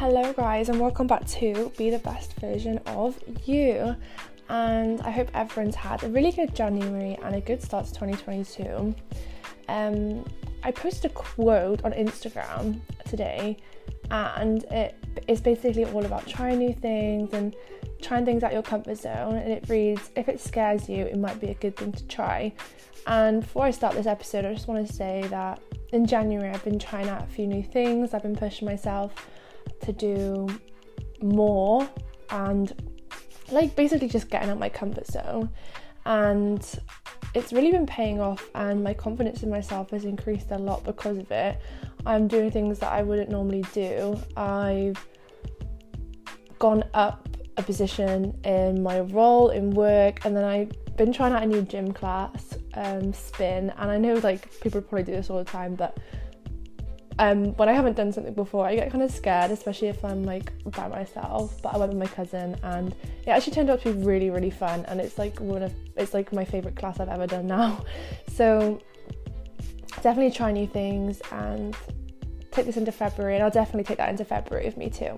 Hello, guys, and welcome back to Be the Best Version of You. And I hope everyone's had a really good January and a good start to 2022. Um, I posted a quote on Instagram today, and it is basically all about trying new things and trying things out your comfort zone. And it reads, If it scares you, it might be a good thing to try. And before I start this episode, I just want to say that in January, I've been trying out a few new things, I've been pushing myself to do more and like basically just getting out my comfort zone. And it's really been paying off and my confidence in myself has increased a lot because of it. I'm doing things that i wouldn't normally do. I've gone up a position in my role in work and then i've been trying out a new gym class um, spin. And i know like people probably do this all the time but um, when I haven't done something before, I get kind of scared, especially if I'm like by myself. But I went with my cousin, and it actually turned out to be really, really fun. And it's like one of it's like my favorite class I've ever done now. So definitely try new things and take this into February, and I'll definitely take that into February with me too.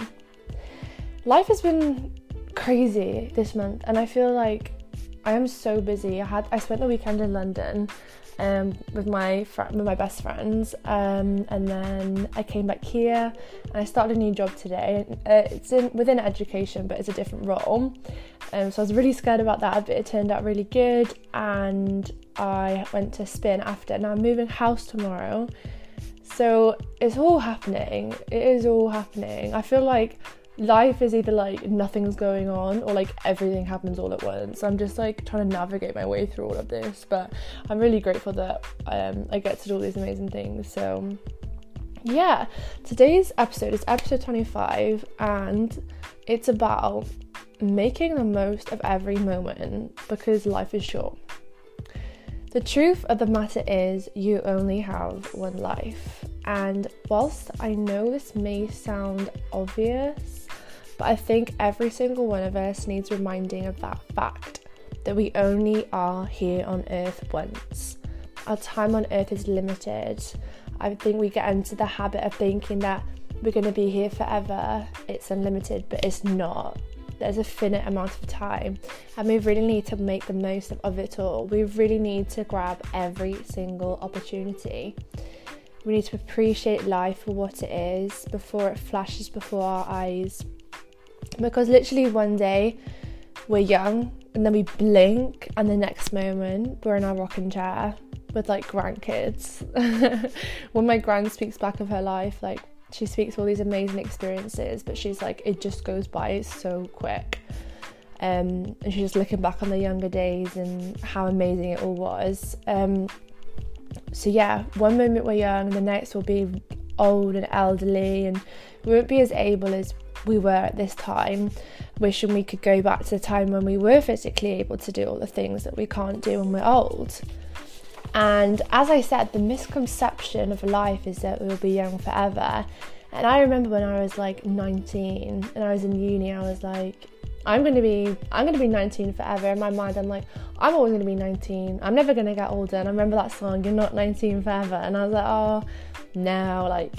Life has been crazy this month, and I feel like I am so busy. I had I spent the weekend in London um, with my fr- with my best friends, um, and then I came back here and I started a new job today. Uh, it's in within education, but it's a different role. Um, so I was really scared about that, but it turned out really good. And I went to spin after. Now I'm moving house tomorrow, so it's all happening. It is all happening. I feel like life is either like nothing's going on or like everything happens all at once. I'm just like trying to navigate my way through all of this, but I'm really grateful that um, I get to do all these amazing things. So, yeah, today's episode is episode 25, and it's about making the most of every moment because life is short. The truth of the matter is, you only have one life. And whilst I know this may sound obvious, but I think every single one of us needs reminding of that fact that we only are here on earth once. Our time on earth is limited. I think we get into the habit of thinking that we're going to be here forever. It's unlimited, but it's not. There's a finite amount of time, and we really need to make the most of it all. We really need to grab every single opportunity. We need to appreciate life for what it is before it flashes before our eyes because literally one day we're young and then we blink and the next moment we're in our rocking chair with like grandkids. when my grand speaks back of her life, like she speaks all these amazing experiences, but she's like, it just goes by so quick. Um, and she's just looking back on the younger days and how amazing it all was. Um, so yeah, one moment we're young, the next we'll be old and elderly, and we won't be as able as we were at this time, wishing we could go back to the time when we were physically able to do all the things that we can't do when we're old. And as I said, the misconception of life is that we'll be young forever. And I remember when I was like 19 and I was in uni, I was like, I'm gonna be I'm gonna be 19 forever. In my mind, I'm like, I'm always gonna be 19. I'm never gonna get older. And I remember that song, You're Not 19 Forever. And I was like, oh no, like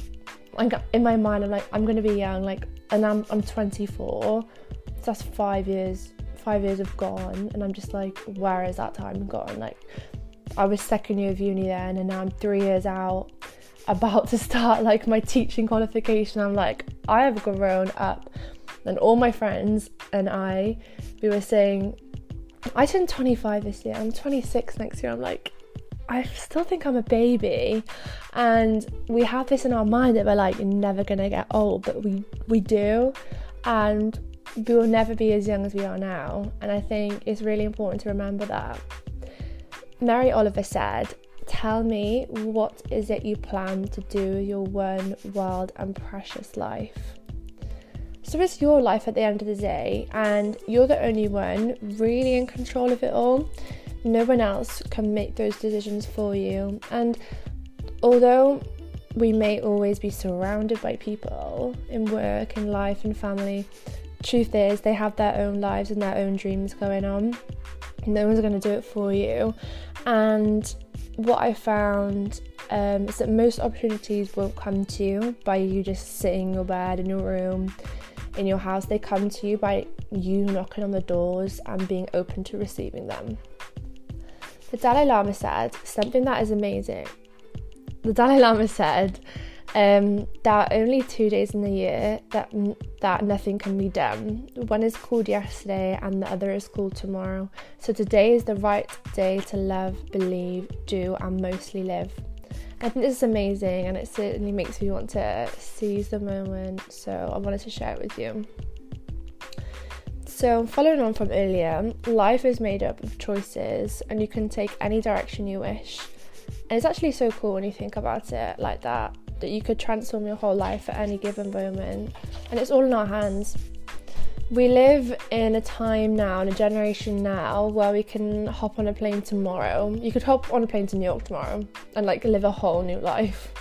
like in my mind, I'm like, I'm gonna be young. Like and I'm I'm 24. So that's five years five years have gone and I'm just like where is that time gone like I was second year of uni then and now I'm three years out about to start like my teaching qualification I'm like I have grown up and all my friends and I we were saying I turned 25 this year I'm 26 next year I'm like I still think I'm a baby, and we have this in our mind that we're like never gonna get old, but we we do, and we will never be as young as we are now. And I think it's really important to remember that. Mary Oliver said, Tell me what is it you plan to do with your one wild and precious life? So it's your life at the end of the day, and you're the only one really in control of it all no one else can make those decisions for you. And although we may always be surrounded by people in work, in life, and family, truth is they have their own lives and their own dreams going on. No one's going to do it for you. And what I found um, is that most opportunities won't come to you by you just sitting in your bed in your room in your house. They come to you by you knocking on the doors and being open to receiving them. The Dalai Lama said something that is amazing. The Dalai Lama said um, there are only two days in the year that that nothing can be done. One is called yesterday, and the other is called tomorrow. So today is the right day to love, believe, do, and mostly live. I think this is amazing, and it certainly makes me want to seize the moment. So I wanted to share it with you. So, following on from earlier, life is made up of choices, and you can take any direction you wish. And it's actually so cool when you think about it like that that you could transform your whole life at any given moment, and it's all in our hands. We live in a time now, in a generation now, where we can hop on a plane tomorrow. You could hop on a plane to New York tomorrow and like live a whole new life.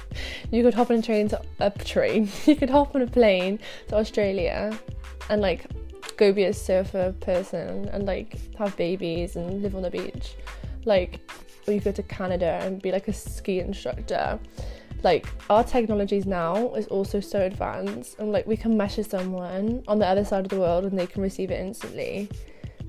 You could hop on a train to a train. You could hop on a plane to Australia and like go be a surfer person and like have babies and live on the beach. Like, or you go to Canada and be like a ski instructor like our technologies now is also so advanced and like we can message someone on the other side of the world and they can receive it instantly.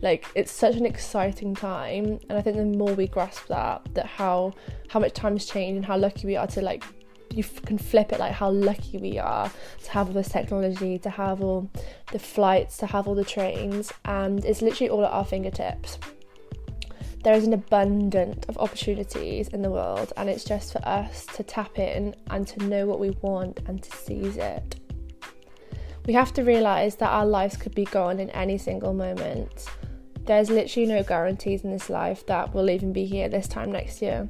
Like it's such an exciting time and i think the more we grasp that that how how much time has changed and how lucky we are to like you can flip it like how lucky we are to have all this technology to have all the flights to have all the trains and it's literally all at our fingertips there is an abundance of opportunities in the world, and it's just for us to tap in and to know what we want and to seize it. We have to realize that our lives could be gone in any single moment. There's literally no guarantees in this life that we'll even be here this time next year.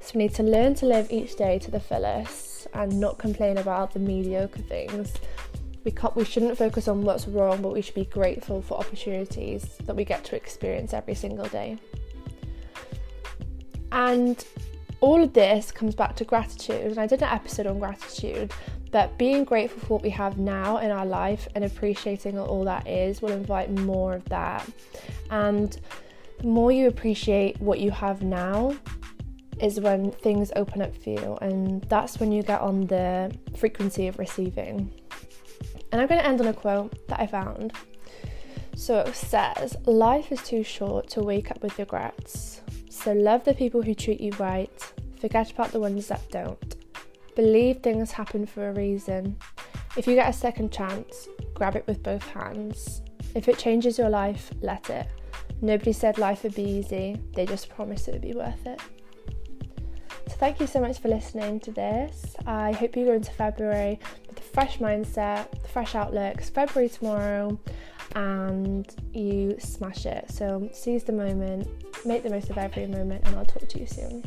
So we need to learn to live each day to the fullest and not complain about the mediocre things. We, can't, we shouldn't focus on what's wrong, but we should be grateful for opportunities that we get to experience every single day. And all of this comes back to gratitude. And I did an episode on gratitude, but being grateful for what we have now in our life and appreciating all that is will invite more of that. And the more you appreciate what you have now, is when things open up for you, and that's when you get on the frequency of receiving. And I'm going to end on a quote that I found. So it says, Life is too short to wake up with regrets. So love the people who treat you right, forget about the ones that don't. Believe things happen for a reason. If you get a second chance, grab it with both hands. If it changes your life, let it. Nobody said life would be easy, they just promised it would be worth it. So, thank you so much for listening to this. I hope you go into February with a fresh mindset, fresh outlooks. February tomorrow, and you smash it. So seize the moment, make the most of every moment, and I'll talk to you soon.